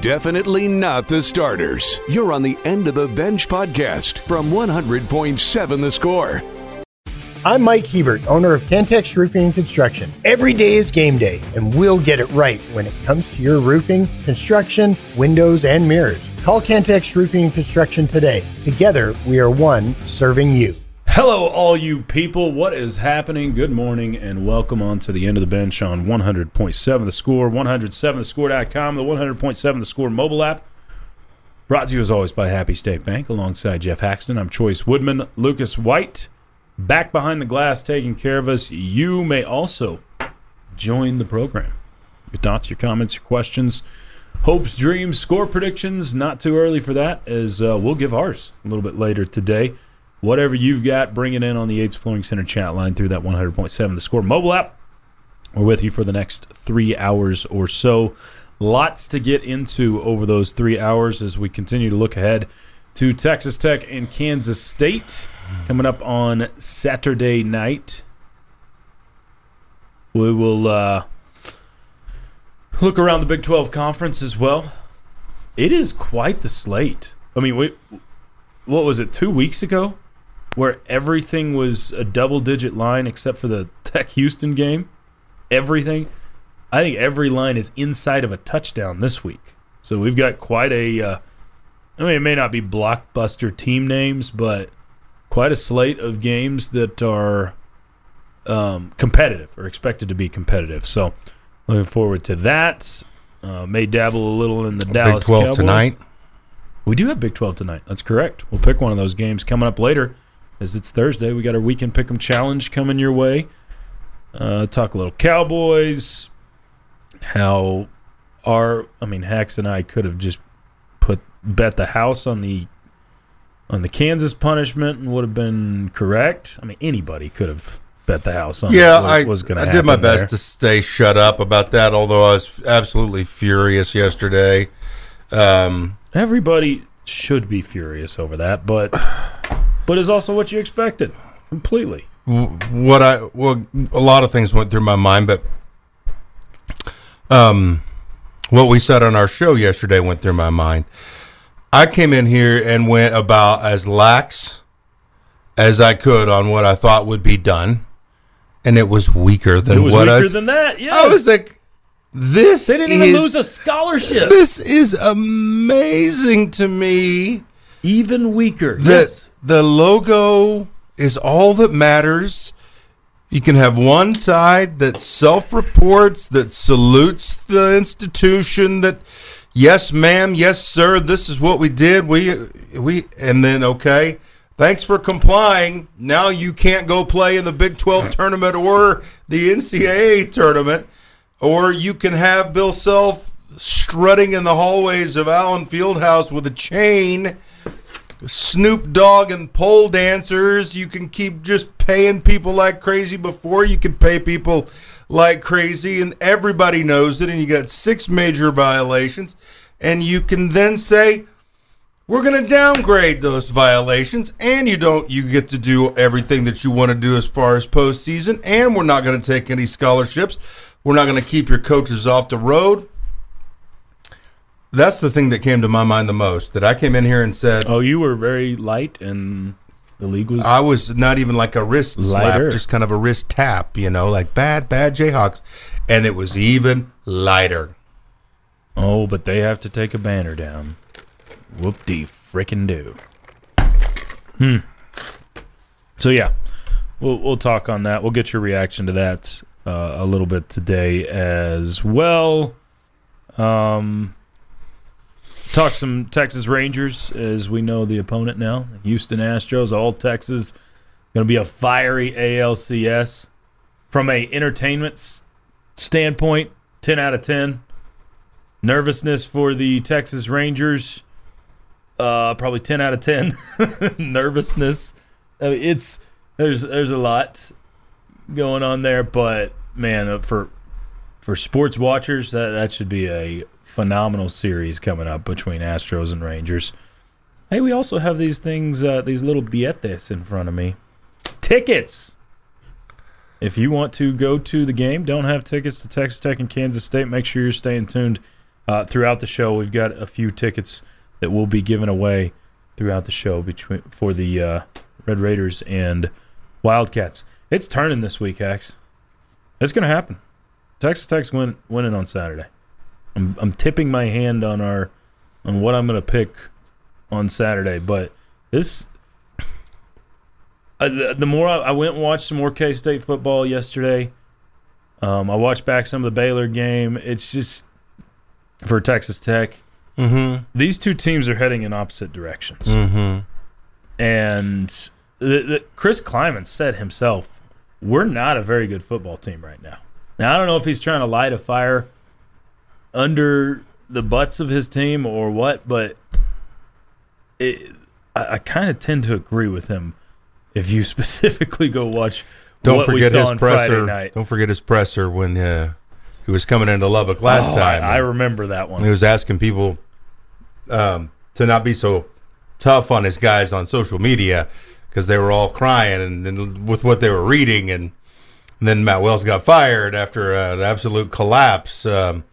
definitely not the starters. You're on the End of the Bench podcast from 100.7 The Score. I'm Mike Hebert, owner of Cantex Roofing and Construction. Every day is game day, and we'll get it right when it comes to your roofing, construction, windows, and mirrors. Call Cantex Roofing and Construction today. Together, we are one serving you. Hello, all you people. What is happening? Good morning, and welcome on to the end of the bench on 100.7 The Score, 107thescore.com, the 100.7 The Score mobile app. Brought to you as always by Happy State Bank. Alongside Geoff Haxton, I'm Chois Woodman, Lucas White, back behind the glass taking care of us. You may also join the program. Your thoughts, your comments, your questions, hopes, dreams, score predictions. Not too early for that, as uh, we'll give ours a little bit later today whatever you've got, bring it in on the Yates Flooring Center chat line through that 100.7 The Score mobile app. We're with you for the next three hours or so. Lots to get into over those three hours as we continue to look ahead to Texas Tech and Kansas State coming up on Saturday night. We will uh, look around the Big 12 conference as well. It is quite the slate. I mean, we, what was it, two weeks ago? Where everything was a double digit line except for the Tech Houston game. Everything. I think every line is inside of a touchdown this week. So we've got quite a. Uh, I mean, it may not be blockbuster team names, but quite a slate of games that are um, competitive or expected to be competitive. So looking forward to that. Uh, may dabble a little in the Dallas Big 12 Cowboys. tonight. We do have Big 12 tonight. That's correct. We'll pick one of those games coming up later as it's Thursday. We got our weekend pick'em challenge coming your way. Uh, talk a little Cowboys. How our I mean Hacks and I could have just put bet the house on the on the Kansas punishment and would have been correct. I mean anybody could have bet the house on Yeah, what I, was going to. I did my best there. to stay shut up about that, although I was absolutely furious yesterday. Um, Everybody should be furious over that, but but is also what you expected completely. what I well, a lot of things went through my mind, but um, what we said on our show yesterday went through my mind. I came in here and went about as lax as I could on what I thought would be done, and it was weaker than was what weaker I. was- weaker than that. Yeah, I was like, this. They didn't even lose a scholarship. This is amazing to me. even weaker. That yes. The logo is all that matters. You can have one side that self-reports, that salutes the institution, that yes, ma'am, yes, sir, this is what we did. We we and then okay, thanks for complying. Now you can't go play in the Big 12 tournament or the NCAA tournament, or you can have Bill Self strutting in the hallways of Allen Fieldhouse with a chain. Snoop Dogg and pole dancers. You can keep just paying people like crazy before you could pay people like crazy, and everybody knows it. And you got six major violations, and you can then say, "We're going to downgrade those violations," and you don't. You get to do everything that you want to do as far as postseason, and we're not going to take any scholarships. We're not going to keep your coaches off the road. That's the thing that came to my mind the most. That I came in here and said, Oh, you were very light, and the league was. I was not even like a wrist Lighter. slap, just kind of a wrist tap, you know, like bad, bad Jayhawks. And it was even lighter. oh, but they have to take a banner down. Whoop de frickin' do. Hmm. So yeah, we'll we'll talk on that. We'll get your reaction to that uh, a little bit today as well. Um, talk some Texas Rangers as we know the opponent now. Houston Astros, all Texas. Going to be a fiery ALCS from a entertainment s- standpoint. Ten out of ten. Nervousness for the Texas Rangers. Uh, probably ten out of ten. Nervousness. I mean, it's there's there's a lot going on there, but man, uh, for for sports watchers, that that should be a phenomenal series coming up between Astros and Rangers. Hey, we also have these things, uh, these little billetes in front of me. Tickets. If you want to go to the game, don't have tickets to Texas Tech and Kansas State, make sure you're staying tuned uh, throughout the show. We've got a few tickets that will be given away throughout the show between for the uh, Red Raiders and Wildcats. It's turning this week, X. It's going to happen. Texas Tech's win, winning on Saturday. I'm, I'm tipping my hand on our on what I'm going to pick on Saturday, but this uh, the, the more I, I went and watched some more K State football yesterday. Um, I watched back some of the Baylor game. It's just for Texas Tech. Mm-hmm. These two teams are heading in opposite directions, Mm-hmm. and the, the, Chris Klieman said himself, "We're not a very good football team right now." Now I don't know if he's trying to light a fire under the butts of his team or what, but it, I, I kind of tend to agree with him. If you specifically go watch, Don't forget his on presser. night. Don't forget his presser when uh, he was coming into Lubbock last Oh, time. I, I remember that one. he was asking people um, to not be so tough on his guys on social media because they were all crying and, and with what they were reading, and, and then Matt Wells got fired after uh, an absolute collapse. Um,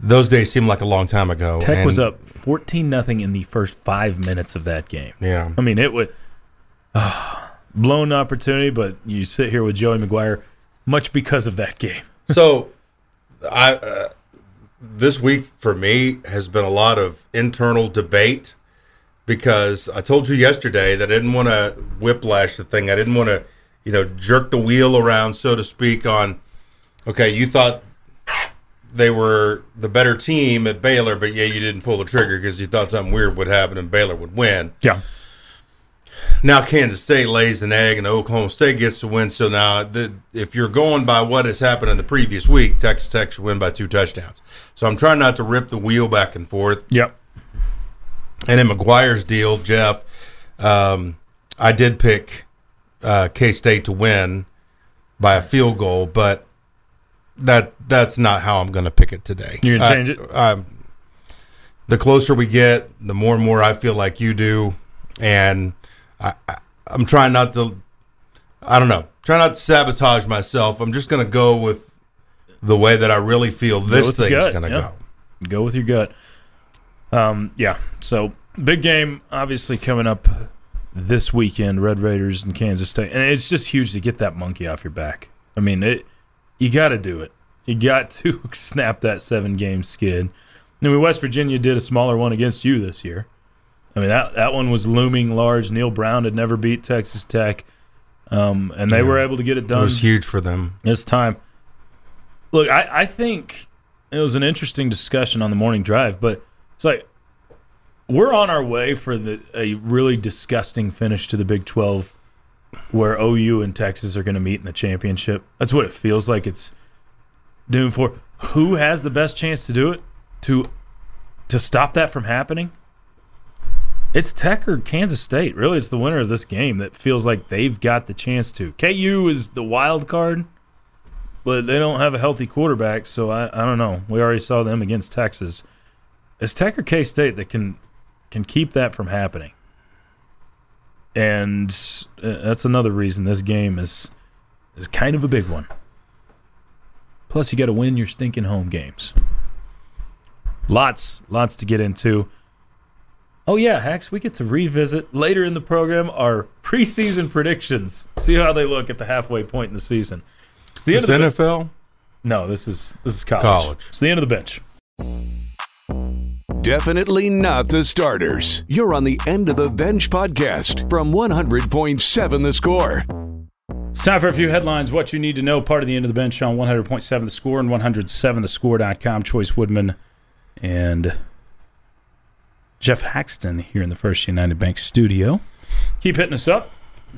those days seem like a long time ago. Tech was up fourteen nothing in the first five minutes of that game. Yeah. I mean, it would blown opportunity, but you sit here with Joey McGuire, much because of that game. So, I uh, this week for me has been a lot of internal debate because I told you yesterday that I didn't want to whiplash the thing. I didn't want to, you know, jerk the wheel around, so to speak. On okay, you thought they were the better team at Baylor, but yeah, you didn't pull the trigger because you thought something weird would happen and Baylor would win Yeah, now Kansas State lays an egg and Oklahoma State gets to win. So now, the, if you're going by what has happened in the previous week, Texas Tech should win by two touchdowns. So I'm trying not to rip the wheel back and forth. yep. And in McGuire's deal, Geoff, um, I did pick uh, K State to win by a field goal, but that that's not how I'm going to pick it today. You're gonna I- change it? I'm- the closer we get, the more and more I feel like you do, and I, I, I'm trying not to. I don't know. Try not to sabotage myself. I'm just going to go with the way that I really feel this thing's gut, going to yeah. go. Go with your gut. Um, yeah. So big game, obviously coming up this weekend. Red Raiders and Kansas State, and it's just huge to get that monkey off your back. I mean, it. You got to do it. You got to snap that seven game skid. I mean, West Virginia did a smaller one against you this year. I mean, that that one was looming large. Neal Brown had never beat Texas Tech, um, and they were able to get it done. It was huge for them. this time. Look, I, I think it was an interesting discussion on the morning drive, but it's like we're on our way for the a really disgusting finish to the Big Twelve, where OU and Texas are going to meet in the championship. That's what it feels like. It's doomed for. Who has the best chance to do it to to stop that from happening? It's Tech or Kansas State. Really, it's the winner of this game that feels like they've got the chance to. KU is the wild card, but they don't have a healthy quarterback, so I, I don't know. We already saw them against Texas. It's Tech or K State that can can keep that from happening, and uh, that's another reason this game is is kind of a big one. Plus, you got to win your stinking home games. Lots, lots to get into. Oh yeah, Hex, we get to revisit later in the program our preseason predictions. See how they look at the halfway point in the season. It's the Is end of the NFL? no, this is this is college. College. It's the end of the bench. Definitely not the starters. You're on the End of the Bench podcast from 100.7 The Score. It's time for a few headlines. What you need to know. Part of the end of the bench on 100.7 The Score and 107thescore.com. Chois Woodman and Geoff Haxton here in the First United Bank studio. Keep hitting us up.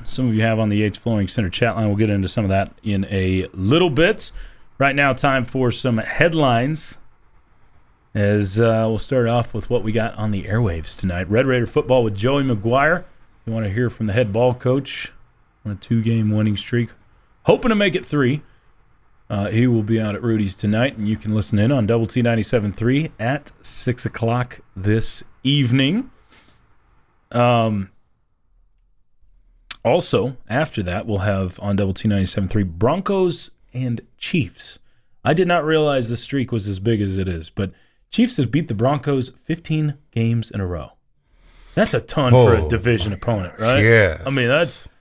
Some of you have on the Yates Flooring Center chat line. We'll get into some of that in a little bit. Right now, time for some headlines. As uh, we'll start off with what we got on the airwaves tonight. Red Raider football with Joey McGuire. You want to hear from the head ball coach on a two game winning streak. Hoping to make it three. Uh, he will be out at Rudy's tonight, and you can listen in on Double T 97.3 at 6 o'clock this evening. Um, also, after that, we'll have on Double T 97.3 Broncos and Chiefs. I did not realize the streak was as big as it is, but Chiefs has beat the Broncos 15 games in a row. That's a ton for a Oh, division opponent, right? Yeah. I mean, that's that,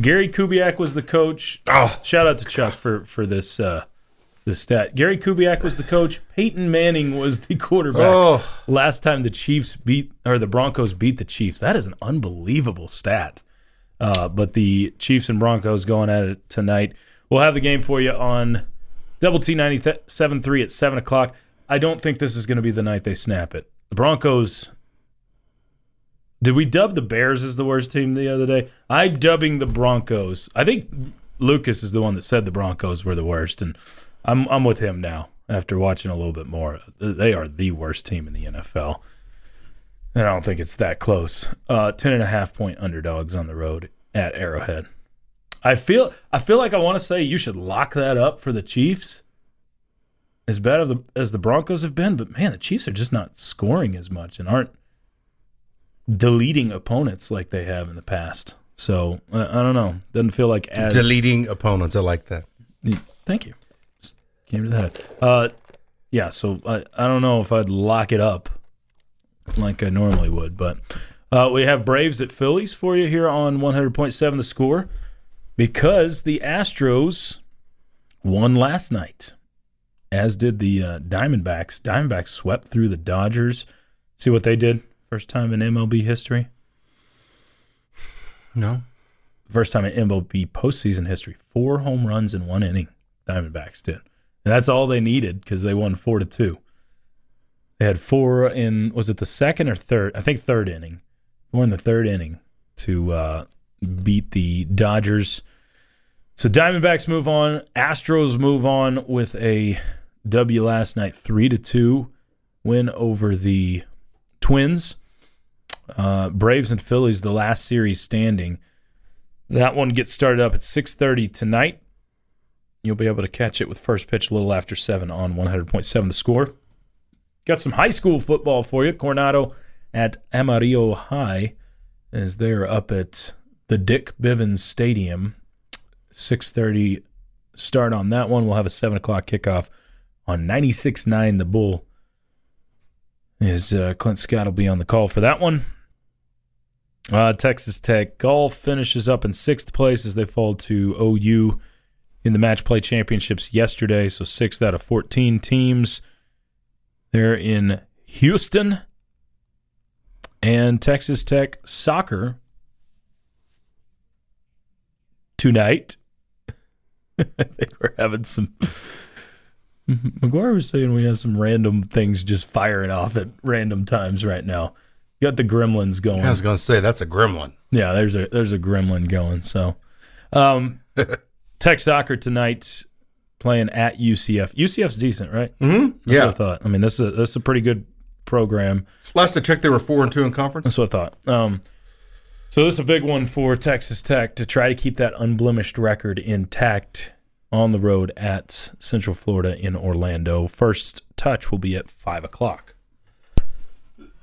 Gary Kubiak was the coach. Oh. Shout out to Chuck for for this uh, this stat. Gary Kubiak was the coach. Peyton Manning was the quarterback. Oh. Last time the Chiefs beat or the Broncos beat the Chiefs. That is an unbelievable stat. Uh, but the Chiefs and Broncos going at it tonight. We'll have the game for you on Double T 97.3 at 7 o'clock. I don't think this is going to be the night they snap it. The Broncos. Did we dub the Bears as the worst team the other day? I'm dubbing the Broncos. I think Lucas is the one that said the Broncos were the worst, and I'm I'm with him now after watching a little bit more. They are the worst team in the NFL. And I don't think it's that close. Uh, ten and a half point underdogs on the road at Arrowhead. I feel I feel like I want to say you should lock that up for the Chiefs. As bad as the, as the Broncos have been, but man, the Chiefs are just not scoring as much and aren't deleting opponents like they have in the past. So uh, I don't know. Doesn't feel like as Deleting opponents. I like that. Thank you. Just came to that. Uh, yeah. So I, I don't know if I'd lock it up like I normally would, but uh, we have Braves at Phillies for you here on 100.7 The Score because the Astros won last night, as did the uh, Diamondbacks. Diamondbacks swept through the Dodgers. See what they did? First time in MLB history. No. First time in MLB postseason history. Four home runs in one inning. Diamondbacks did. And that's all they needed because they won four to two. They had four in was it the second or third? I think third inning. Four in the third inning to uh, beat the Dodgers. So Diamondbacks move on. Astros move on with a W last night, three to two win over the Twins. Uh, Braves and Phillies, the last series standing. That one gets started up at 6:30 tonight. You'll be able to catch it with first pitch a little after 7 on 100.7 the score. Got some high school football for you. Coronado at Amarillo High as they're up at the Dick Bivins Stadium. 6:30 start on that one. We'll have a 7 o'clock kickoff on 96.9 The Bull. Is uh, Clint Scott will be on the call for that one. Uh, Texas Tech golf finishes up in sixth place as they fall to OU in the match play championships yesterday. So six out of 14 teams. They're in Houston. And Texas Tech soccer tonight. I think we're having some. McGuire was saying we have some random things just firing off at random times right now. Got the gremlins going. I was going to say that's a gremlin. Yeah, there's a there's a gremlin going. So, um, Tech soccer tonight playing at UCF. UCF's decent, right? Mm-hmm. That's Yeah. what I thought. I mean, this is a, this is a pretty good program. Last I checked, they were four and two in conference. That's what I thought. Um, so this is a big one for Texas Tech to try to keep that unblemished record intact on the road at Central Florida in Orlando. First touch will be at five o'clock.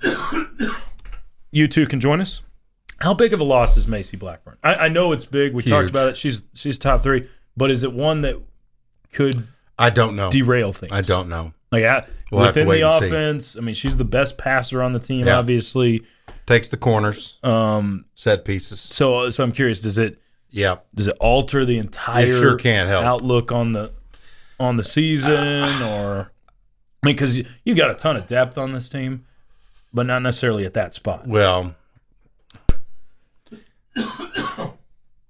you two can join us. How big of a loss is Macy Blackburn? I, I know it's big. We talked about it. She's she's top three, but is it one that could I don't know. derail things? I don't know. Like I, We'll within the offense, I mean, she's the best passer on the team. Yeah. Obviously, Takes the corners, um, set pieces. so so I'm curious. Does it Yeah. does it alter the entire It sure can help. outlook on the on the season or I mean because you, you got a ton of depth on this team but not necessarily at that spot Well,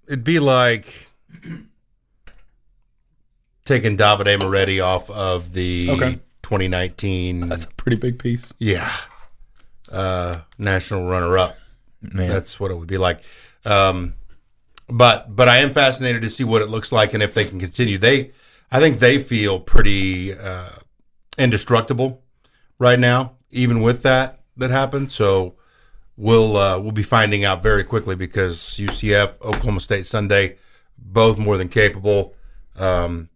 it'd be like taking Davide Moretti off of the Okay. 2019, that's a pretty big piece yeah, uh, national runner-up. man That's what it would be like. Um, but but I am fascinated to see what it looks like and if they can continue. They, I think they feel pretty uh, indestructible right now, even with that that happened. So we'll uh, we'll be finding out very quickly because UCF, Oklahoma State Sunday, both more than capable. Um,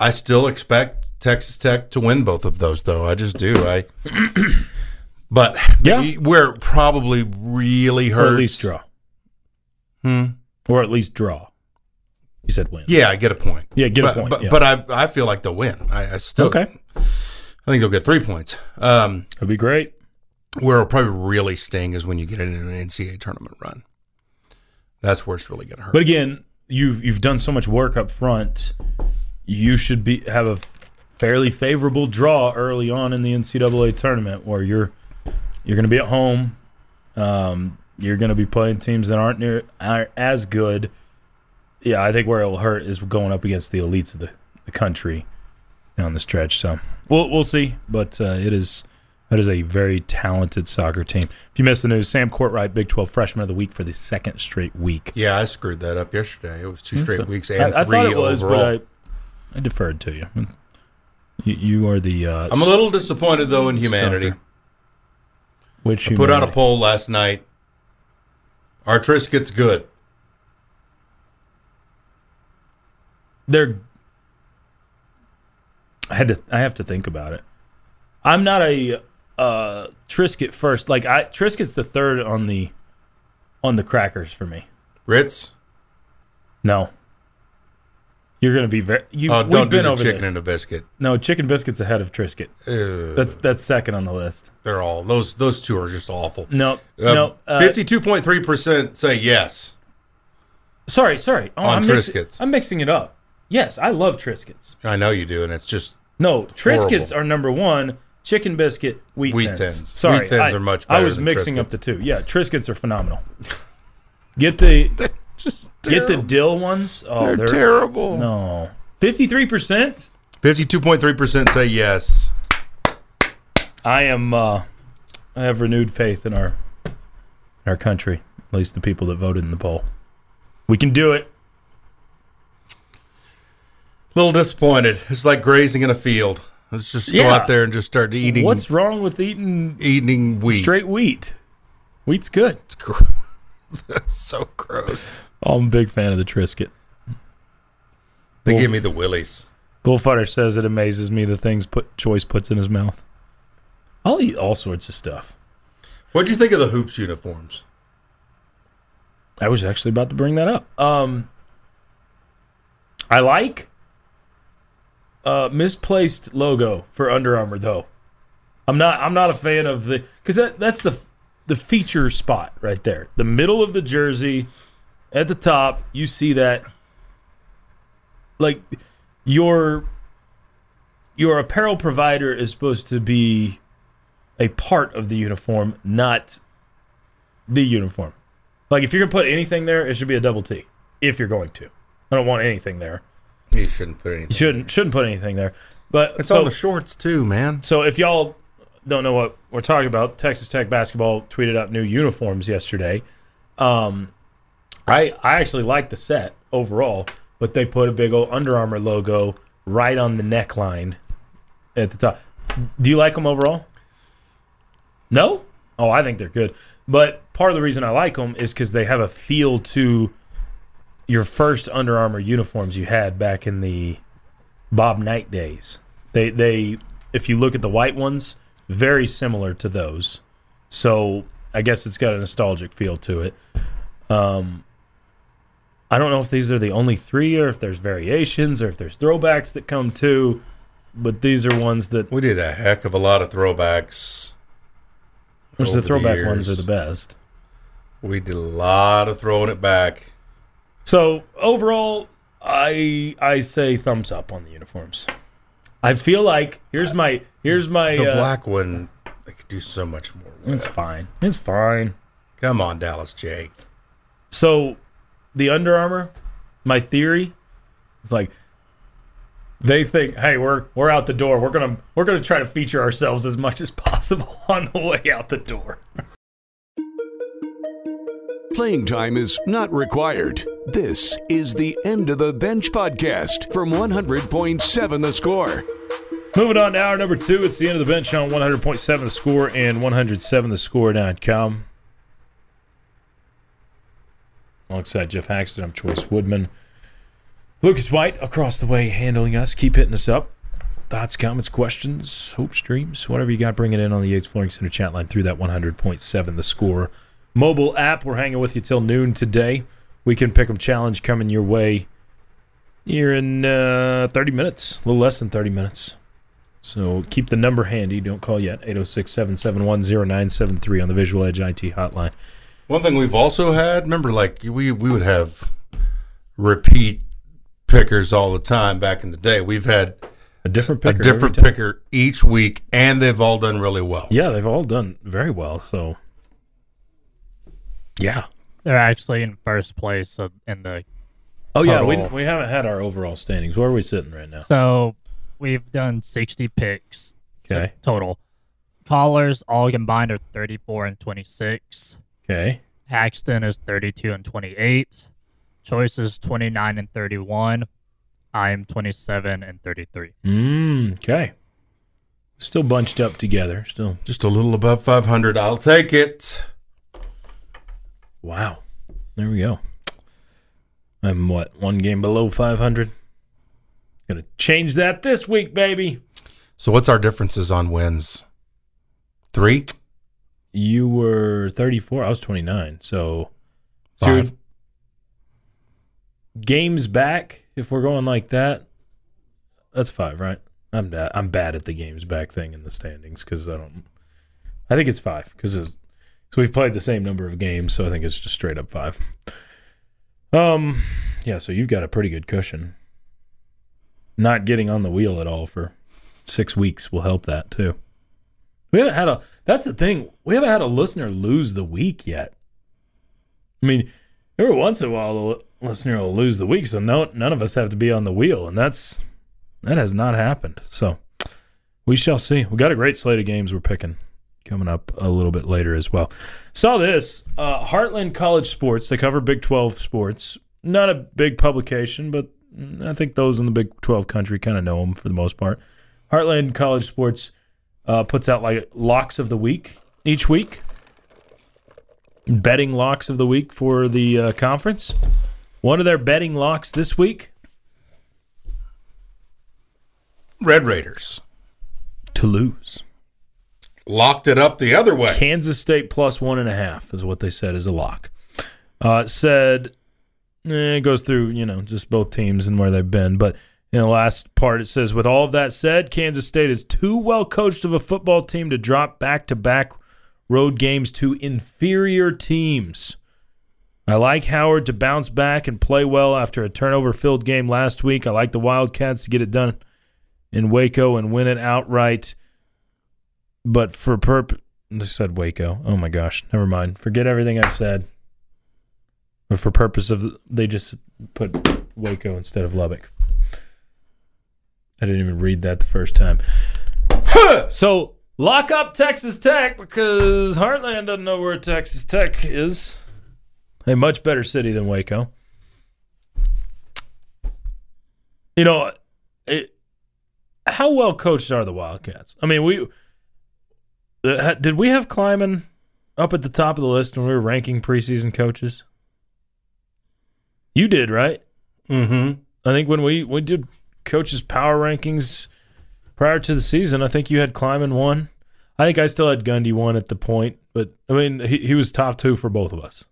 I still expect Texas Tech to win both of those, though. I just do. I. But Yeah. where it probably really or hurts. at least draw Hmm. Or at least draw you said win Yeah, I get a point. Yeah, get a but, point, But, yeah. but I I feel like they'll win. I, I still okay I think they'll get three points. Um, It'd be great. where it'll probably really sting is when you get into an NCAA tournament run. That's where it's really going to hurt. But again, you've you've done so much work up front. You should be have a fairly favorable draw early on in the NCAA tournament, where you're you're going to be at home. Um, you're going to be playing teams that aren't near aren't as good. Yeah, I think where it'll hurt is going up against the elites of the, the country down the stretch. So we'll we'll see, but uh, it is that is a very talented soccer team. If you missed the news, Sam Courtright, Big 12 Freshman of the Week for the second straight week. yeah, I screwed that up yesterday. It was two straight So- weeks and I, I three was, overall. but I, I deferred to you. You, you are the. Uh, I'm a little disappointed though in humanity. Sucker. Which I put out a poll last night. Our Triscuit's good. They're. I had to. I have to think about it. I'm not a uh, Triscuit first. Like I Triscuit's the third on the on the crackers for me. Ritz, No. You're gonna be very. You, oh, we've don't do been the over chicken this. and a biscuit. No, chicken biscuits ahead of Triscuit. Ugh, That's that's second on the list. they're all those. Those two are just awful. No, Uh, no. Uh, Fifty-two point three percent say yes. Sorry, sorry. Oh, On I'm mixi- Triscuits. I'm mixing it up. Yes, I love Triscuits. I know you do, and it's just No, Triscuits Horrible. are number one. Chicken biscuit, wheat, Wheat thins. Thins. Sorry, Wheat Thins I, are much I was mixing Triscuits. up the two. Yeah, Triscuits are phenomenal. Get the just get the dill ones. Oh, They're, they're, terrible. no. Fifty-three percent. Fifty-two point three percent say yes. I am. Uh, I have renewed faith in our our country. At least the people that voted in the poll. We can do it. A little disappointed. It's like grazing in a field. Let's just go Yeah. out there and just start eating. What's wrong with eating eating wheat? straight wheat? Wheat's good. It's gr- so gross. I'm a big fan of the Triscuit. They Well- give me the willies. Bullfighter says it amazes me the things put Chois puts in his mouth. I'll eat all sorts of stuff. What'd you think of the hoops uniforms? I was actually about to bring that up. Um, I like uh, misplaced logo for Under Armour though. I'm not. I'm not a fan of the because that, that's the the feature spot right there, the middle of the jersey, at the top. You see that, like your your apparel provider is supposed to be a part of the uniform, not the uniform. Like if you're gonna put anything there, it should be a double T. If you're going to, I don't want anything there. You shouldn't put anything. You shouldn't shouldn't put anything there. But It's so, on the shorts too, man. so if y'all don't know what we're talking about, Texas Tech basketball tweeted out new uniforms yesterday. Um, I I actually like the set overall, but they put a big old Under Armour logo right on the neckline at the top. Do you like them overall? No. Oh, I think they're good. But part of the reason I like them is because they have a feel to your first Under Armour uniforms you had back in the Bob Knight days. They they if you look at the white ones, very similar to those. So I guess it's got a nostalgic feel to it. Um, I don't know if these are the only three, or if there's variations, or if there's throwbacks that come too. But these are ones that, We did a heck of a lot of throwbacks. which the over the throwback ones are the best. We did a lot of throwing it back. So overall, I I say thumbs up on the uniforms. I feel like here's my here's my The uh, black one, I could do so much more. With. It's fine. It's fine. Come on, Dallas Jake. So, the Under Armour, my theory is like they think, hey, we're we're out the door. We're gonna we're gonna try to feature ourselves as much as possible on the way out the door. Playing time is not required. This is the End of the Bench podcast from 100.7 The Score. Moving on to hour number two. It's the end of the bench on 100.7 the score and 107thescore.com. Alongside Geoff Haxton, I'm Chois Woodman. Lucas White across the way handling us. Keep hitting us up. Thoughts, comments, questions, hopes, dreams, whatever you got, bring it in on the Yates Flooring Center chat line through that 100.7 the score mobile app. We're hanging with you till noon today. Weekend Pick'em Challenge coming your way here in uh, 30 minutes, a little less than 30 minutes. So keep the number handy. Don't call yet. 806 771 0973 on the Visual Edge IT hotline. One thing we've also had, remember, like we we would have repeat pickers all the time back in the day. We've had A different picker, a picker. different every time. picker each week, and they've all done really well. Yeah, they've all done very well. So, yeah. They're actually in first place of, in the. Oh, yeah. We, we haven't had our overall standings. Where are we sitting right now? So we've done 60 picks Okay. total. Callers all combined are 34 and 26. Okay. Haxton is 32 and 28. Chois is 29 and 31. I'm 27 and 33. Mm, okay. Still bunched up together. Still. Just a little above 500. I'll take it. Wow. There we go. I'm what? One game below 500. Gonna change that this week, baby. So, what's our differences on wins? Three, You were 34. I was 29. So, so five. games back. If we're going like that, that's five, right? I'm bad. I'm bad at the games back thing in the standings because I don't. I think it's five because so we've played the same number of games, so I think it's just straight up five. Um, yeah. So you've got a pretty good cushion. Not getting on the wheel at all for six weeks will help that too. We haven't had a. That's the thing. We haven't had a listener lose the week yet. I mean, every once in a while, the listener will lose the week, so no, none of us have to be on the wheel, and that's that has not happened. So we shall see. We got a great slate of games we're picking coming up a little bit later as well. Saw this uh, Heartland College Sports. They cover Big Twelve sports. Not a big publication, but I think those in the Big Twelve country kind of know them for the most part. Heartland College Sports uh, puts out like locks of the week each week betting locks of the week for the uh, conference. One of their betting locks this week: Red Raiders to lose, locked it up the other way. Kansas State plus one and a half is what they said is a lock. Uh, said eh, it goes through you know just both teams and where they've been, but in the last part it says with all of that said, Kansas State is too well coached of a football team to drop back to back road games to inferior teams. I like Howard to bounce back and play well after a turnover filled game last week. I like the Wildcats to get it done in Waco and win it outright. But for perp, I said Waco. Oh my gosh, never mind. Forget everything I've said. But for purpose of, they just put Waco instead of Lubbock. I didn't even read that the first time. so lock up Texas Tech because Heartland doesn't know where Texas Tech is. A much better city than Waco. You know, it, how well coached are the Wildcats? I mean, we did we have Klieman up at the top of the list when we were ranking preseason coaches? You did, right? Mm-hmm. I think when we we did coaches power rankings prior to the season, I think you had Klieman one. I think I still had Gundy one at the point, but I mean he, he was top two for both of us.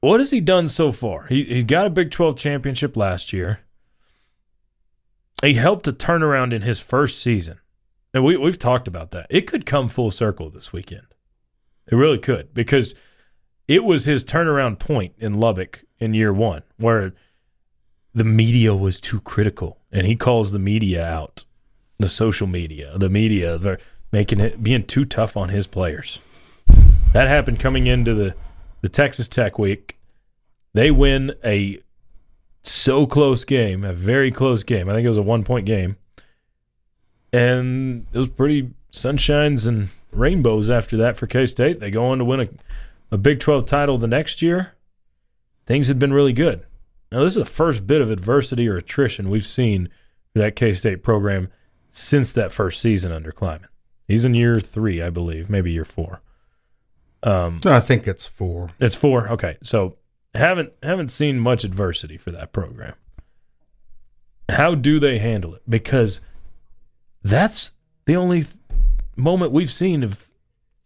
What has he done so far? He he got a Big Twelve championship last year. He helped a turnaround in his first season. And we we've talked about that. It could come full circle this weekend. It really could because it was his turnaround point in Lubbock in year one, where the media was too critical, and he calls the media out, the social media, the media, they're making it being too tough on his players. That happened coming into the the Texas Tech week. They win a so close game, a very close game. I think it was a one point game, and it was pretty sunshines and rainbows after that for K State. They go on to win a a Big 12 title the next year, things had been really good. Now, this is the first bit of adversity or attrition we've seen for that K State program since that first season under Klieman. He's in year three, I believe, maybe year four. Um, I think it's four. it's four. Okay, so haven't haven't seen much adversity for that program. How do they handle it? Because that's the only th- moment we've seen of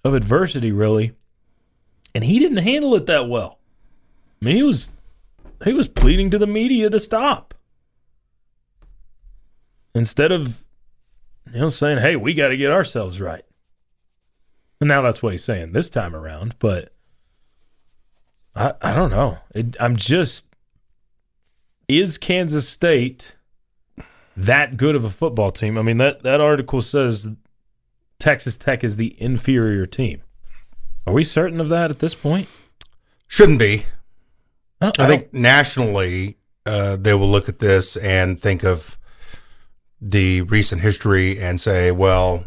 of adversity, really. And he didn't handle it that well. I mean, he was he was pleading to the media to stop. instead of you know saying, "Hey, we got to get ourselves right." And now that's what he's saying this time around, but I I don't know. It, I'm just is Kansas State that good of a football team? I mean that that article says Texas Tech is the inferior team. Are we certain of that at this point? Shouldn't be. I, I think nationally, uh, they will look at this and think of the recent history and say, well,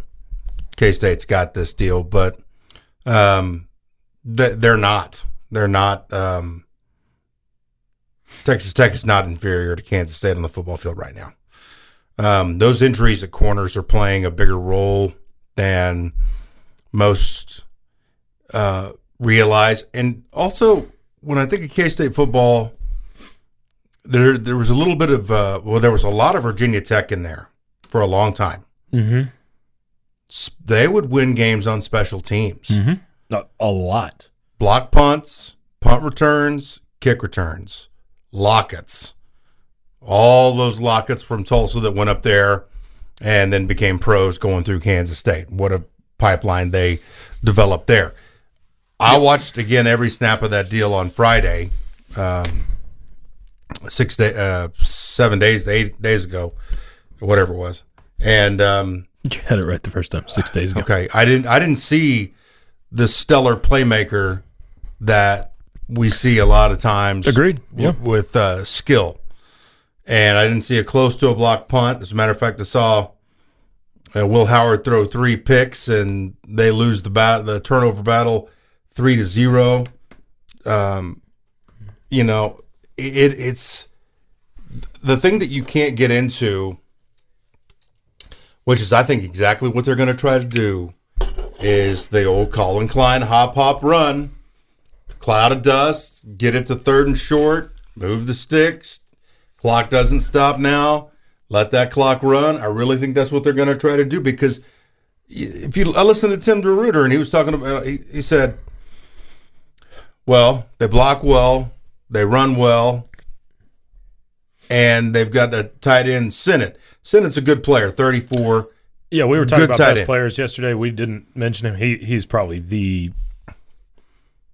K State's got this deal, but um, th- they're not. They're not. Um, Texas Tech is not inferior to Kansas State on the football field right now. Um, those injuries at corners are playing a bigger role than most uh, realize. And also, when I think of K State football, there there was a little bit of uh, well, there was a lot of Virginia Tech in there for a long time. Mhm. They would win games on special teams, Mhm. a, a lot. block punts, punt returns, kick returns, Locketts, all those Locketts from Tulsa that went up there and then became pros going through Kansas State. What a pipeline they developed there. I watched again every snap of that deal on Friday, um, six day, uh, seven days, eight days ago, whatever it was, and um, You had it right the first time, six days ago. Okay, I didn't. I didn't see the stellar playmaker that we see a lot of times. Agreed. w- Yeah. with uh, skill, and I didn't see a close to a block punt. As a matter of fact, I saw uh, Will Howard throw three picks, and they lose the bat, the turnover battle, three to zero. Um, you know, it it's the thing that you can't get into which is I think exactly what they're going to try to do is the old Collin Klein hop hop run, cloud of dust, get it to third and short, move the sticks, clock doesn't stop now, let that clock run. I really think that's what they're going to try to do because if you I listened to Tim DeRuyter and he was talking about he, he said, well, they block well, they run well, and they've got a tight end Sinnott. Sinnott's a good player, 34. Yeah, we were talking about best end. players yesterday. We didn't mention him. He he's probably the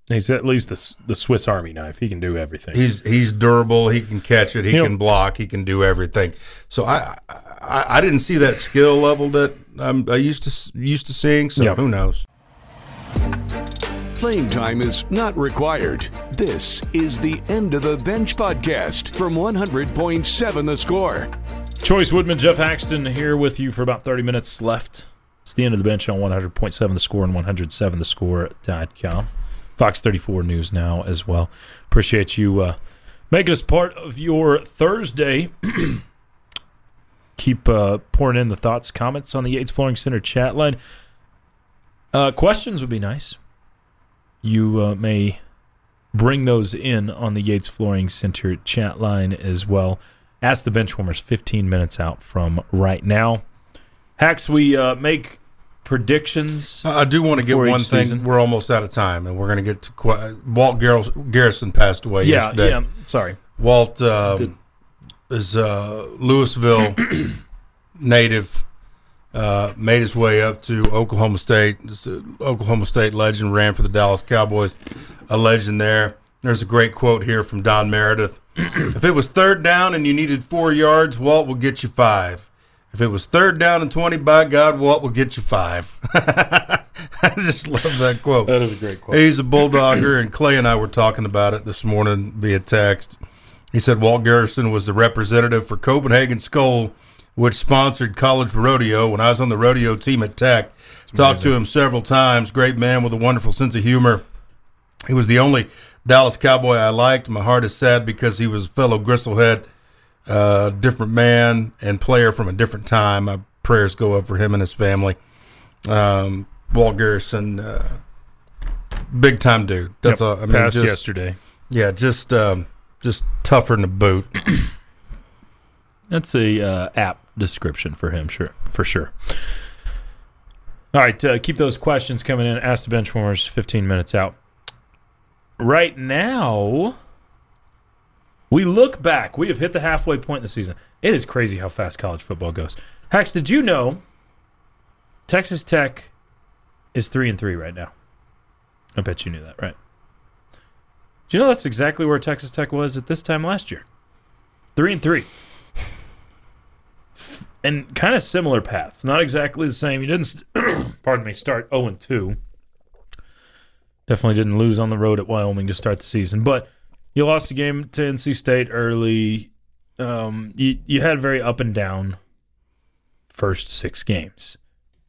he's at least the the Swiss Army knife. He can do everything. He's he's durable. He can catch it. He You know- can block. He can do everything. So I, I I didn't see that skill level that I'm I used to used to seeing. So Yeah. who knows? Playing time is not required. This is the End of the Bench podcast from 100.7 The Score. Chois Woodman, Geoff Haxton here with you for about 30 minutes left. It's the end of the bench on 100.7 The Score and 107thescore.com. Fox 34 News now as well. Appreciate you uh, making us part of your Thursday. Keep uh, pouring in the thoughts, comments on the Yates Flooring Center chat line. Uh, questions would be nice. You uh, may bring those in on the Yates Flooring Center chat line as well. Ask the benchwarmers 15 minutes out from right now. Hacks, we uh, make predictions. I do want to get one thing. season. We're almost out of time, and we're going to get to qu- Walt Garris- Garrison passed away yeah, yesterday. yeah. Sorry. Walt um, is a Louisville native. Uh, made his way up to Oklahoma State. Just Oklahoma State legend. Ran for the Dallas Cowboys. A legend there. There's a great quote here from Don Meredith. if it was third down and you needed four yards, Walt will get you five. If it was third down and 20, by God, Walt will get you five. I just love that quote. That is a great quote. He's a bulldogger, and Clay and I were talking about it this morning via text. He said Walt Garrison was the representative for Copenhagen Skoal, which sponsored college rodeo. When I was on the rodeo team at Tech, talked to him several times. Great man with a wonderful sense of humor. He was the only Dallas Cowboy I liked. My heart is sad because he was a fellow Gristlehead, uh, different man and player from a different time. My prayers go up for him and his family. Um, Walt Garrison, uh, big time dude. That's Yep, all. I mean, Passed just, yesterday. yeah, just um, just tougher than a boot. That's a uh, app description for him, sure, for sure. All right, uh, keep those questions coming in. Ask the benchwarmers. 15 minutes out. Right now, We look back. We have hit the halfway point in the season. It is crazy how fast college football goes. Hax, did you know Texas Tech is three and three right now? I bet you knew that, right? Do you know that's exactly where Texas Tech was at this time last year? Three and three. And kind of similar paths. Not exactly the same. You didn't, pardon me, start 0 and 2. Definitely didn't lose on the road at Wyoming to start the season. But you lost a game to NC State early. Um, you, you had very up and down first six games.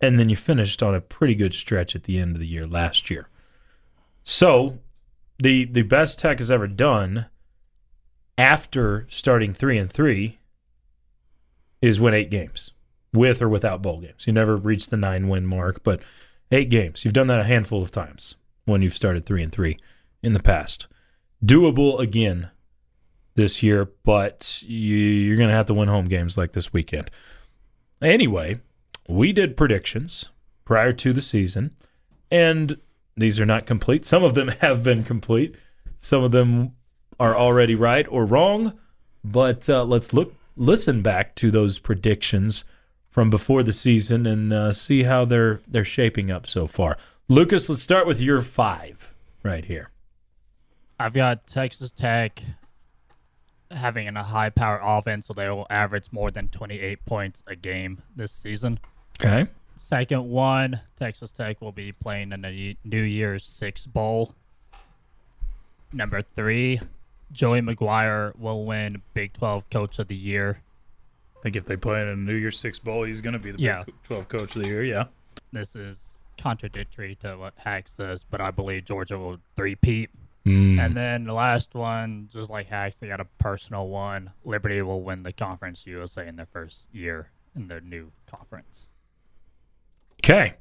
And then you finished on a pretty good stretch at the end of the year last year. So the the best Tech has ever done after starting three and three is win eight games with or without bowl games. You never reached the nine win mark, but eight games. You've done that a handful of times when you've started three and three in the past. Doable again this year, but you, you're going to have to win home games like this weekend. Anyway, we did predictions prior to the season, and these are not complete. Some of them have been complete. Some of them are already right or wrong. But uh, let's look, listen back to those predictions from before the season and uh, see how they're they're shaping up so far. Lucas, let's start with your five right here. I've got Texas Tech having a high power offense, so they will average more than 28 points a game this season. Okay. Second one, Texas Tech will be playing in the New Year's Six Bowl. Number three, Joey McGuire will win Big 12 Coach of the Year. I think if they play in a New Year's Six bowl, he's going to be the Yeah. Big 12 coach of the year. Yeah. This is contradictory to what Hack says, but I believe Georgia will three-peat. Mm. And then the last one, just like Hacks, they got a personal one. Liberty will win the Conference USA in their first year in their new conference. Okay.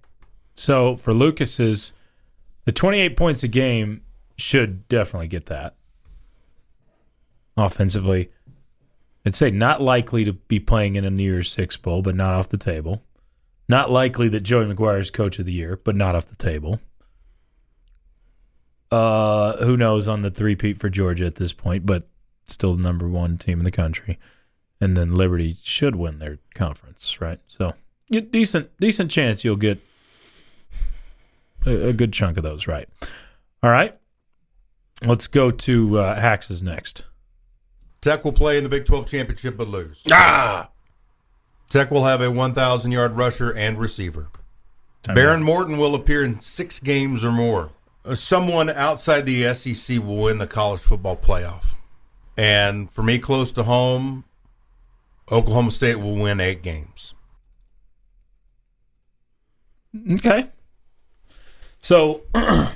So for Lucas's, the 28 points a game should definitely get that. Offensively, I'd say not likely to be playing in a New Year's Six Bowl, but not off the table. Not likely that Joey McGuire is coach of the year, but not off the table. Uh, who knows on the three-peat for Georgia at this point, but still the number one team in the country. And then Liberty should win their conference, right? So decent decent chance you'll get a, a good chunk of those right. All right, let's go to uh, Hax's next. Tech will play in the Big 12 championship but lose. Ah! Tech will have a 1,000 yard rusher and receiver. Time Behren Morton will appear in six games or more. Uh, someone outside the SEC will win the college football playoff. And for me, close to home, Oklahoma State will win eight games. Okay. So,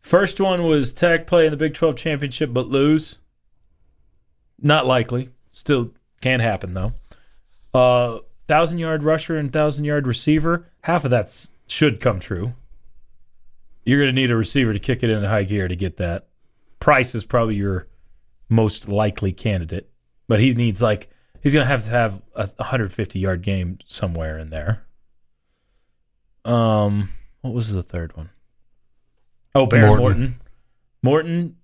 first one was Tech play in the Big 12 championship but lose. Not likely. Still can happen though. Uh, thousand yard rusher and thousand yard receiver. Half of that should come true. You're going to need a receiver to kick it into high gear to get that. Price is probably your most likely candidate, but he needs like he's going to have to have a 150 yard game somewhere in there. Um, what was the third one? Oh, Behren Morton. Morton. Morton.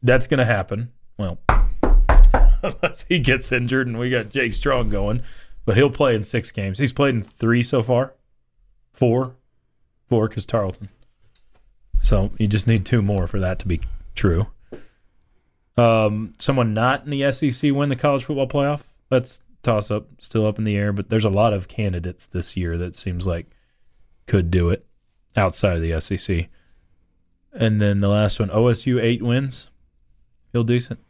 That's going to happen. Well, unless he gets injured and we got Jake Strong going, but he'll play in six games. He's played in three so far. Four, four because Tarleton. So you just need two more for that to be true. Um, someone not in the SEC win the college football playoff. That's toss up, still up in the air. But there's a lot of candidates this year that seems like could do it outside of the SEC. And then the last one, OSU eight wins. Feel decent.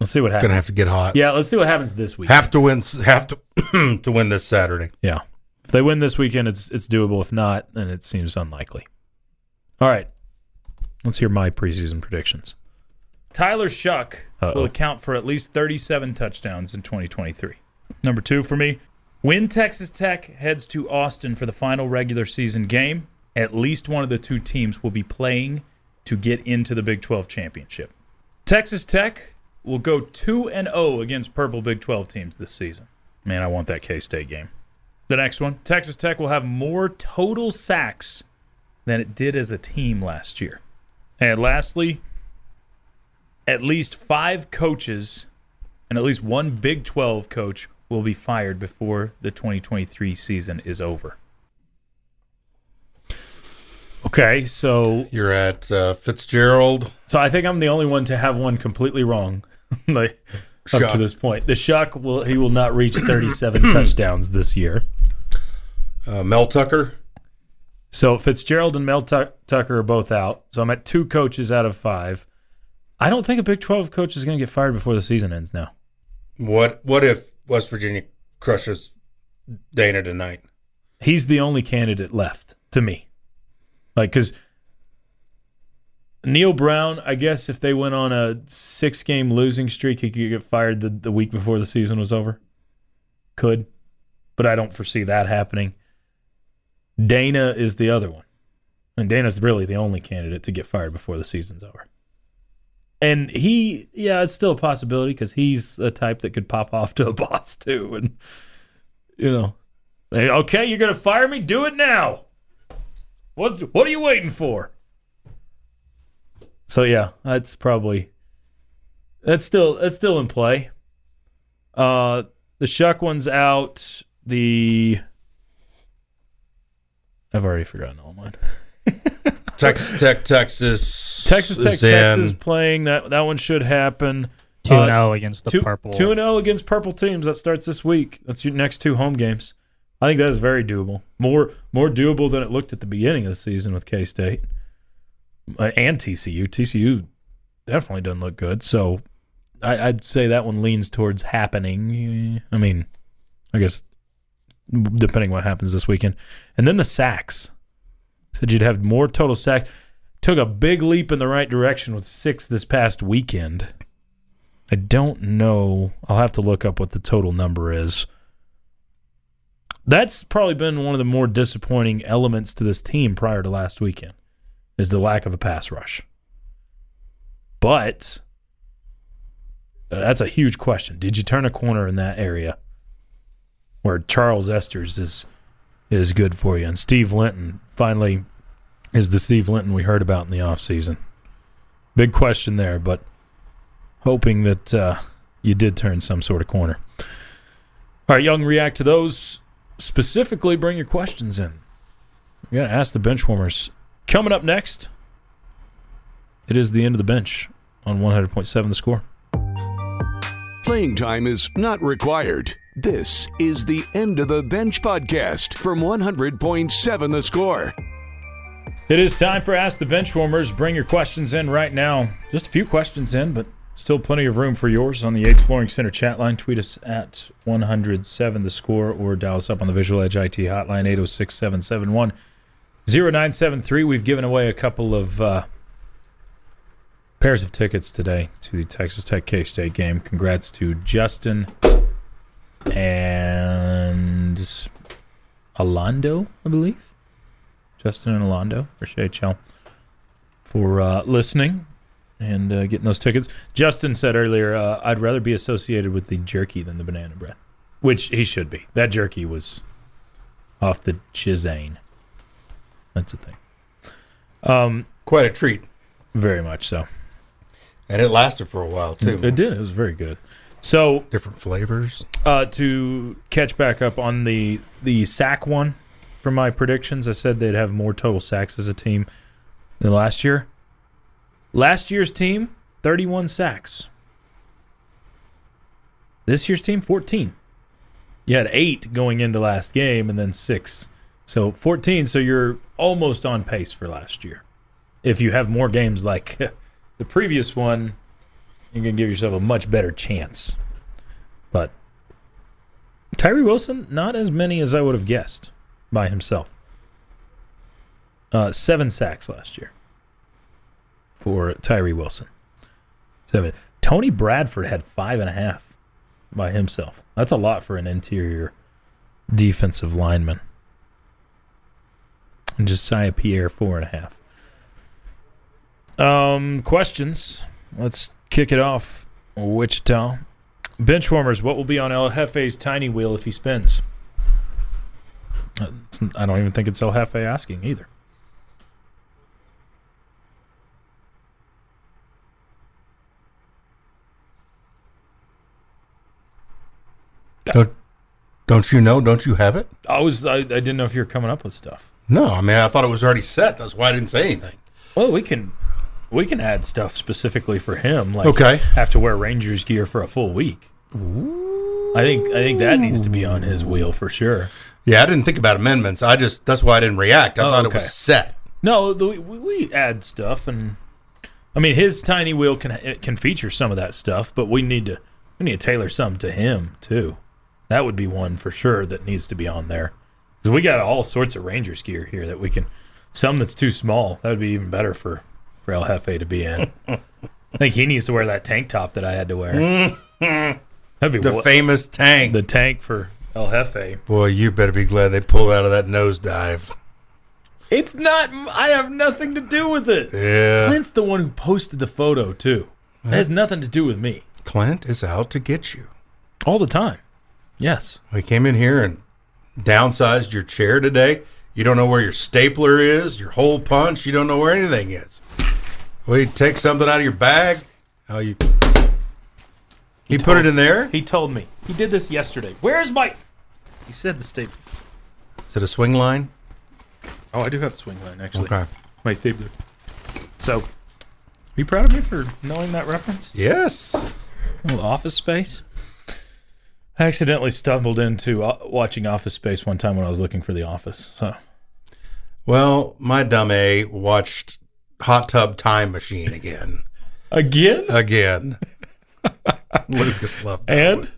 Let's see what happens. Gonna have to get hot. yeah, let's see what happens this week. Have to win. Have to to win this Saturday. Yeah. If they win this weekend, it's it's doable. If not, then it seems unlikely. All right. Let's hear my preseason predictions. Tyler Shough will Uh-oh. account for at least 37 touchdowns in 2023. Number two for me, when Texas Tech heads to Austin for the final regular season game, at least one of the two teams will be playing to get into the Big 12 championship. Texas Tech will go 2 and 0 against purple Big 12 teams this season. Man, I want that K State game. The next one Texas Tech will have more total sacks than it did as a team last year. And lastly, at least five coaches and at least one Big 12 coach will be fired before the 2023 season is over. Okay, so You're at uh, Fitzgerald. so I think I'm the only one to have one completely wrong, like up Shough. to this point. The Shough will he will not reach 37 touchdowns this year. Uh, Mel Tucker. So Fitzgerald and Mel Tuck- Tucker are both out. So I'm at two coaches out of five. I don't think a Big 12 coach is going to get fired before the season ends now. What What if West Virginia crushes Dana tonight? He's the only candidate left to me. Like, because Neal Brown, I guess if they went on a six game losing streak, he could get fired the, the week before the season was over. Could. But I don't foresee that happening. Dana is the other one. And Dana's really the only candidate to get fired before the season's over. And he, yeah, it's still a possibility because he's a type that could pop off to a boss too. And, you know, okay, you're gonna fire me? Do it now. What's what are you waiting for? So yeah, that's probably that's still that's still in play. Uh the Shough one's out. The I've already forgotten all mine. Texas Tech, Texas. Texas Tech, is. Texas playing that that one should happen. 2 Uh, 0 against the two, purple. 2 0 against purple teams. That starts this week. That's your next two home games. I think that is very doable. More more doable than it looked at the beginning of the season with K State Uh, and TCU. TCU definitely doesn't look good. So I, I'd say that one leans towards happening. I mean, I guess depending what happens this weekend. And then the sacks. Said you'd have more total sacks. Took a big leap in the right direction with six this past weekend. I don't know. I'll have to look up what the total number is. That's probably been one of the more disappointing elements to this team prior to last weekend is the lack of a pass rush. But uh, that's a huge question. Did you turn a corner in that area where Charles Esters is is good for you and Steve Linton finally is the Steve Linton we heard about in the offseason? Big question there, but hoping that uh, you did turn some sort of corner. All right, can react to those. Specifically, bring your questions in. We got to ask the bench warmers. Coming up next, it is the end of the bench on 100.7 the score. Playing time is not required. This is the End of the Bench podcast from 100.7 The Score. It is time for Ask the Benchwarmers. Bring your questions in right now. Just a few questions in, but still plenty of room for yours on the Yates Flooring Center chat line. Tweet us at 107 The Score or dial us up on the Visual Edge IT hotline 806 771 0973. We've given away a couple of uh, pairs of tickets today to the Texas Tech K State game. Congrats to Justin and Alondo, I believe. Justin and Alondo. Appreciate y'all for uh, listening and uh, getting those tickets. Justin said earlier, uh, I'd rather be associated with the jerky than the banana bread, which he should be. That jerky was off the chisane. That's a thing. Um, Quite a treat. very much so. And it lasted for a while, too. It did. It was very good. So Different flavors. uh, to catch back up on the the sack one for my predictions, I said they'd have more total sacks as a team than last year. Last year's team, 31 sacks. This year's team, 14. You had eight going into last game and then six. So 14. So you're almost on pace for last year. If you have more games like the previous one, you can give yourself a much better chance. But Tyree Wilson, not as many as I would have guessed by himself. Uh, seven sacks last year for Tyree Wilson. Seven. Tony Bradford had five and a half by himself. That's a lot for an interior defensive lineman and Jesiah Pierre four and a half. Um, questions. Let's kick it off. Wichita benchwarmers. What will be on El Jefe's tiny wheel if he spins? I don't even think it's El Jefe asking either. Don't don't you know? Don't you have it? I was I, I didn't know if you were coming up with stuff. No, I mean I thought it was already set. That's why I didn't say anything. Well, we can we can add stuff specifically for him. Like Okay. have to wear Rangers gear for a full week. I think I think that needs to be on his wheel for sure. Yeah, I didn't think about amendments. I just that's why I didn't react. I Oh, thought it was set. No, the, we, we add stuff, and I mean his tiny wheel can can feature some of that stuff, but we need to we need to tailor something to him too. That would be one for sure that needs to be on there because we got all sorts of Rangers gear here that we can. Some that's too small. That would be even better for for El Jefe to be in. I think he needs to wear that tank top that I had to wear. That'd be The what, famous tank. the tank for El Jefe. Boy, you better be glad they pulled out of that nosedive. It's not. I have nothing to do with it. Yeah. Clint's the one who posted the photo too. It has nothing to do with me. Clint is out to get you. All the time. Yes. We came in here and downsized your chair today. You don't know where your stapler is, your hole punch. You don't know where anything is. We take something out of your bag. Oh, you. He, put it in there. He told me. He did this yesterday. Where's my He said the stapler. Is it a Swingline? Oh, I do have a Swingline actually. Okay. My stapler. So, are you proud of me for knowing that reference? Yes. A little Office Space. I accidentally stumbled into uh, watching Office Space one time when I was looking for The Office. So, Well, my dumb A watched Hot Tub Time Machine again. again? Again. Lucas loved that. And? one.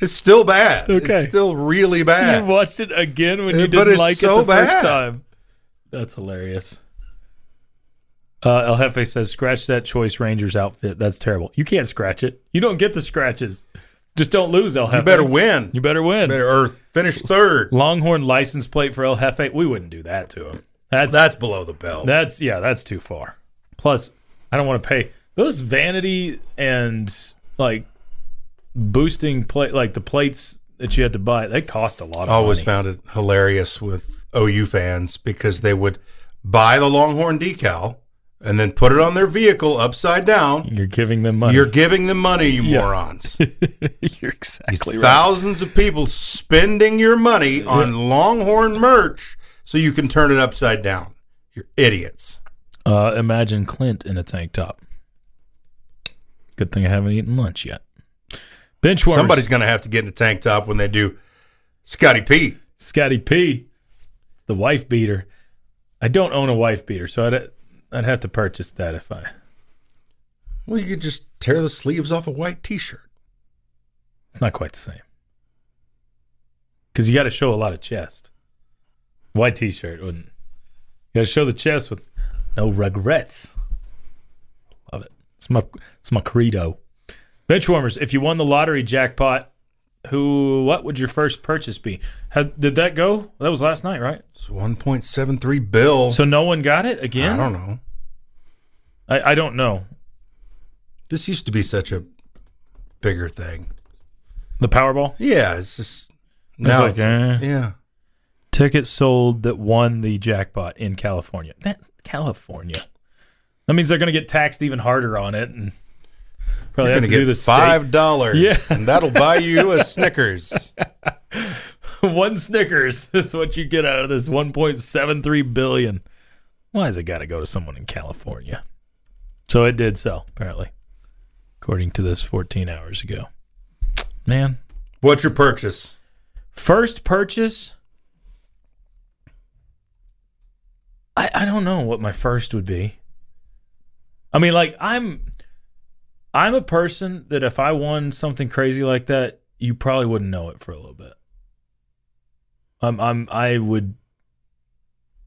It's still bad. Okay. It's still really bad. You watched it again when you didn't like so it the first bad. time. That's hilarious. Uh, El Jefe says, "Scratch that Chois Rangers outfit. That's terrible. You can't scratch it. You don't get the scratches. Just don't lose, El Jefe. You better win. You better win. better or finish third. Longhorn license plate for El Jefe. We wouldn't do that to him. That's That's below the belt. that's yeah. That's too far. Plus, I don't want to pay those vanity and like boosting plate like the plates that you had to buy. They cost a lot of I always money. found it hilarious with OU fans because they would buy the Longhorn decal and then put it on their vehicle upside down. You're giving them money. You're giving them money, you Yeah. morons. You're exactly right. Thousands of people spending your money on Longhorn merch so you can turn it upside down. You're idiots. Uh, imagine Clint in a tank top. Good thing I haven't eaten lunch yet. Benchwarmers. Somebody's going to have to get in a tank top when they do Scotty P. Scotty P. The wife beater. I don't own a wife beater, so I'd I'd have to purchase that if I. Well, you could just tear the sleeves off a white T-shirt. It's not quite the same. Because you got to show a lot of chest. White T-shirt wouldn't. You got to show the chest with no regrets. Love it. It's my it's my credo. Benchwarmers, if you won the lottery jackpot, who what would your first purchase be? How, did that go? That was last night, right? It's 1.73 bill. So no one got it again. I don't know. I, I don't know. This used to be such a bigger thing. The Powerball Yeah, it's just now like, it's, eh. yeah. tickets sold that won the jackpot in California. That California. That means they're going to get taxed even harder on it, and probably You're have to do get the five dollars, Yeah. and that'll buy you a Snickers. one Snickers is what you get out of this 1.73 billion. Why has it got to go to someone in California? So it did sell, apparently, according to this 14 hours ago. Man, What's your purchase? First purchase. I I don't know what my first would be. I mean, like I'm I'm a person that if I won something crazy like that, you probably wouldn't know it for a little bit. I'm I'm I would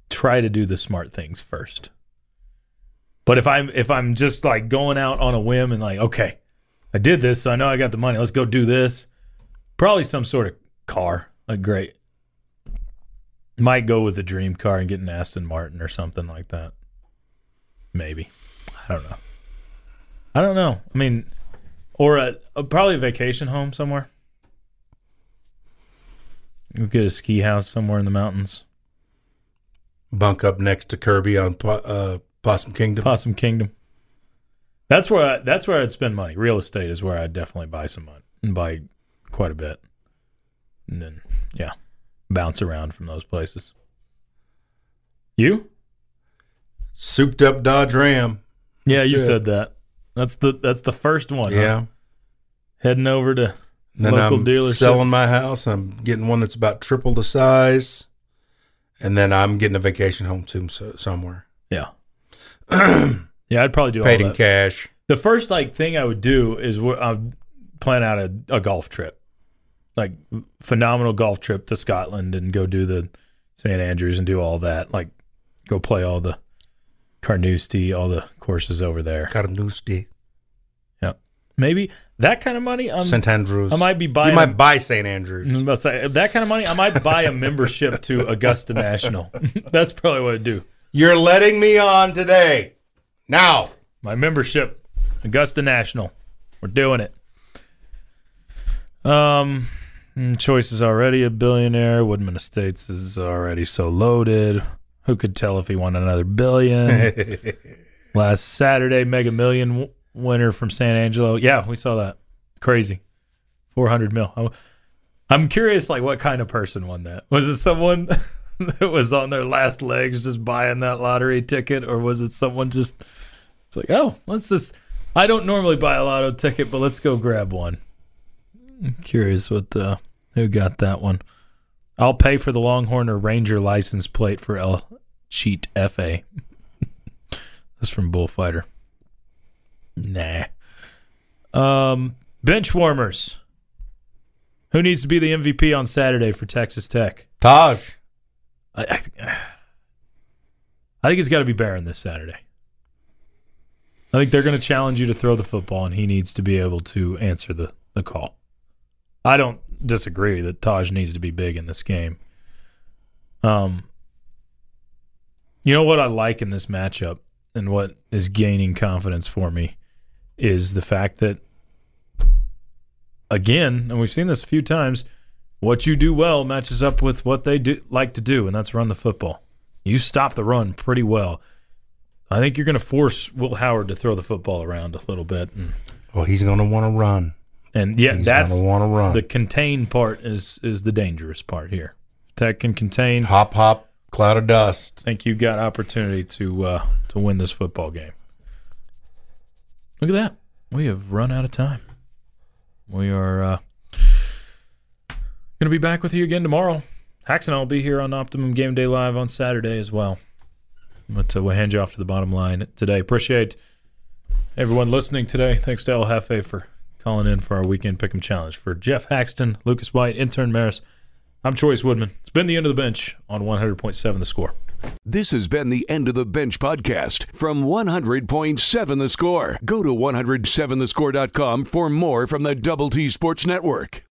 try to do the smart things first. But if I'm if I'm just like going out on a whim and like, okay, I did this, so I know I got the money. Let's go do this. Probably some sort of car. Like great. Might go with a dream car and get an Aston Martin or something like that. Maybe. I don't know. I don't know. I mean, or a, a probably a vacation home somewhere. Go get a ski house somewhere in the mountains. Bunk up next to Kirby on uh, Possum Kingdom. Possum Kingdom. That's where I, that's where I'd spend money. Real estate is where I'd definitely buy some money and buy quite a bit. and then yeah, bounce around from those places. You? Souped up Dodge Ram. Yeah, That's you it. said that. That's the that's the first one. huh? Yeah. Heading over to then Local I'm dealership. selling my house. I'm getting one that's about triple the size. And then I'm getting a vacation home too somewhere. yeah. yeah, I'd probably do Paid in cash. The first like thing I would do is I'd plan out a, a golf trip, like phenomenal golf trip to Scotland and go do the St Andrews and do all that. Like go play all the Carnoustie, all the courses over there. Got a new day. Yeah, maybe that kind of money. Um, I'm, St. Andrews. I might be buying. You might buy St. Andrews. I was about to say, that kind of money, I might buy a membership to Augusta National. That's probably what I'd do. You're letting me on today. Now. My membership, Augusta National. We're doing it. Um, mm, Chois is already a billionaire. Woodman Estates is already so loaded. Who could tell if he won another billion? Last Saturday, Mega Million w- winner from San Angelo. Yeah, we saw that. Crazy, four hundred mil. I'm- I'm curious, like, what kind of person won that? Was it someone that was on their last legs just buying that lottery ticket, or was it someone just? It's like, oh, let's just. I don't normally buy a lotto ticket, but let's go grab one. I'm curious what uh, who got that one. I'll pay for the Longhorn or Ranger license plate for El Cheat FA. That's from Bullfighter. Nah. Um, bench warmers. Who needs to be the MVP on Saturday for Texas Tech? Tahj. I, I, I think it's got to be Behren this Saturday. I think they're going to challenge you to throw the football, and he needs to be able to answer the, the call. I don't disagree that Tahj needs to be big in this game. Um, you know what I like in this matchup, and what is gaining confidence for me, is the fact that, again, and we've seen this a few times, what you do well matches up with what they do like to do, and that's run the football. You stop the run pretty well. I think you're going to force Will Howard to throw the football around a little bit, and, Well, he's going to want to run. and yeah, He's that's want to run. the contain part is is the dangerous part here. Tech can contain. hop, hop, cloud of dust. I think you've got opportunity to uh, to win this football game. Look at that. We have run out of time. We are uh, going to be back with you again tomorrow. Hax and I will be here on Optimum Game Day Live on Saturday as well. But uh, we'll hand you off to the bottom line today. Appreciate everyone listening today. Thanks to El Jefe for calling in for our weekend pick'em challenge. For Geoff Haxton, Lucas White, intern Maris, I'm Chois Woodman. It's been the end of the bench on 100.7 The Score. This has been the End of the Bench podcast from 100.7 The Score. Go to 107thescore.com for more from the Double T Sports Network.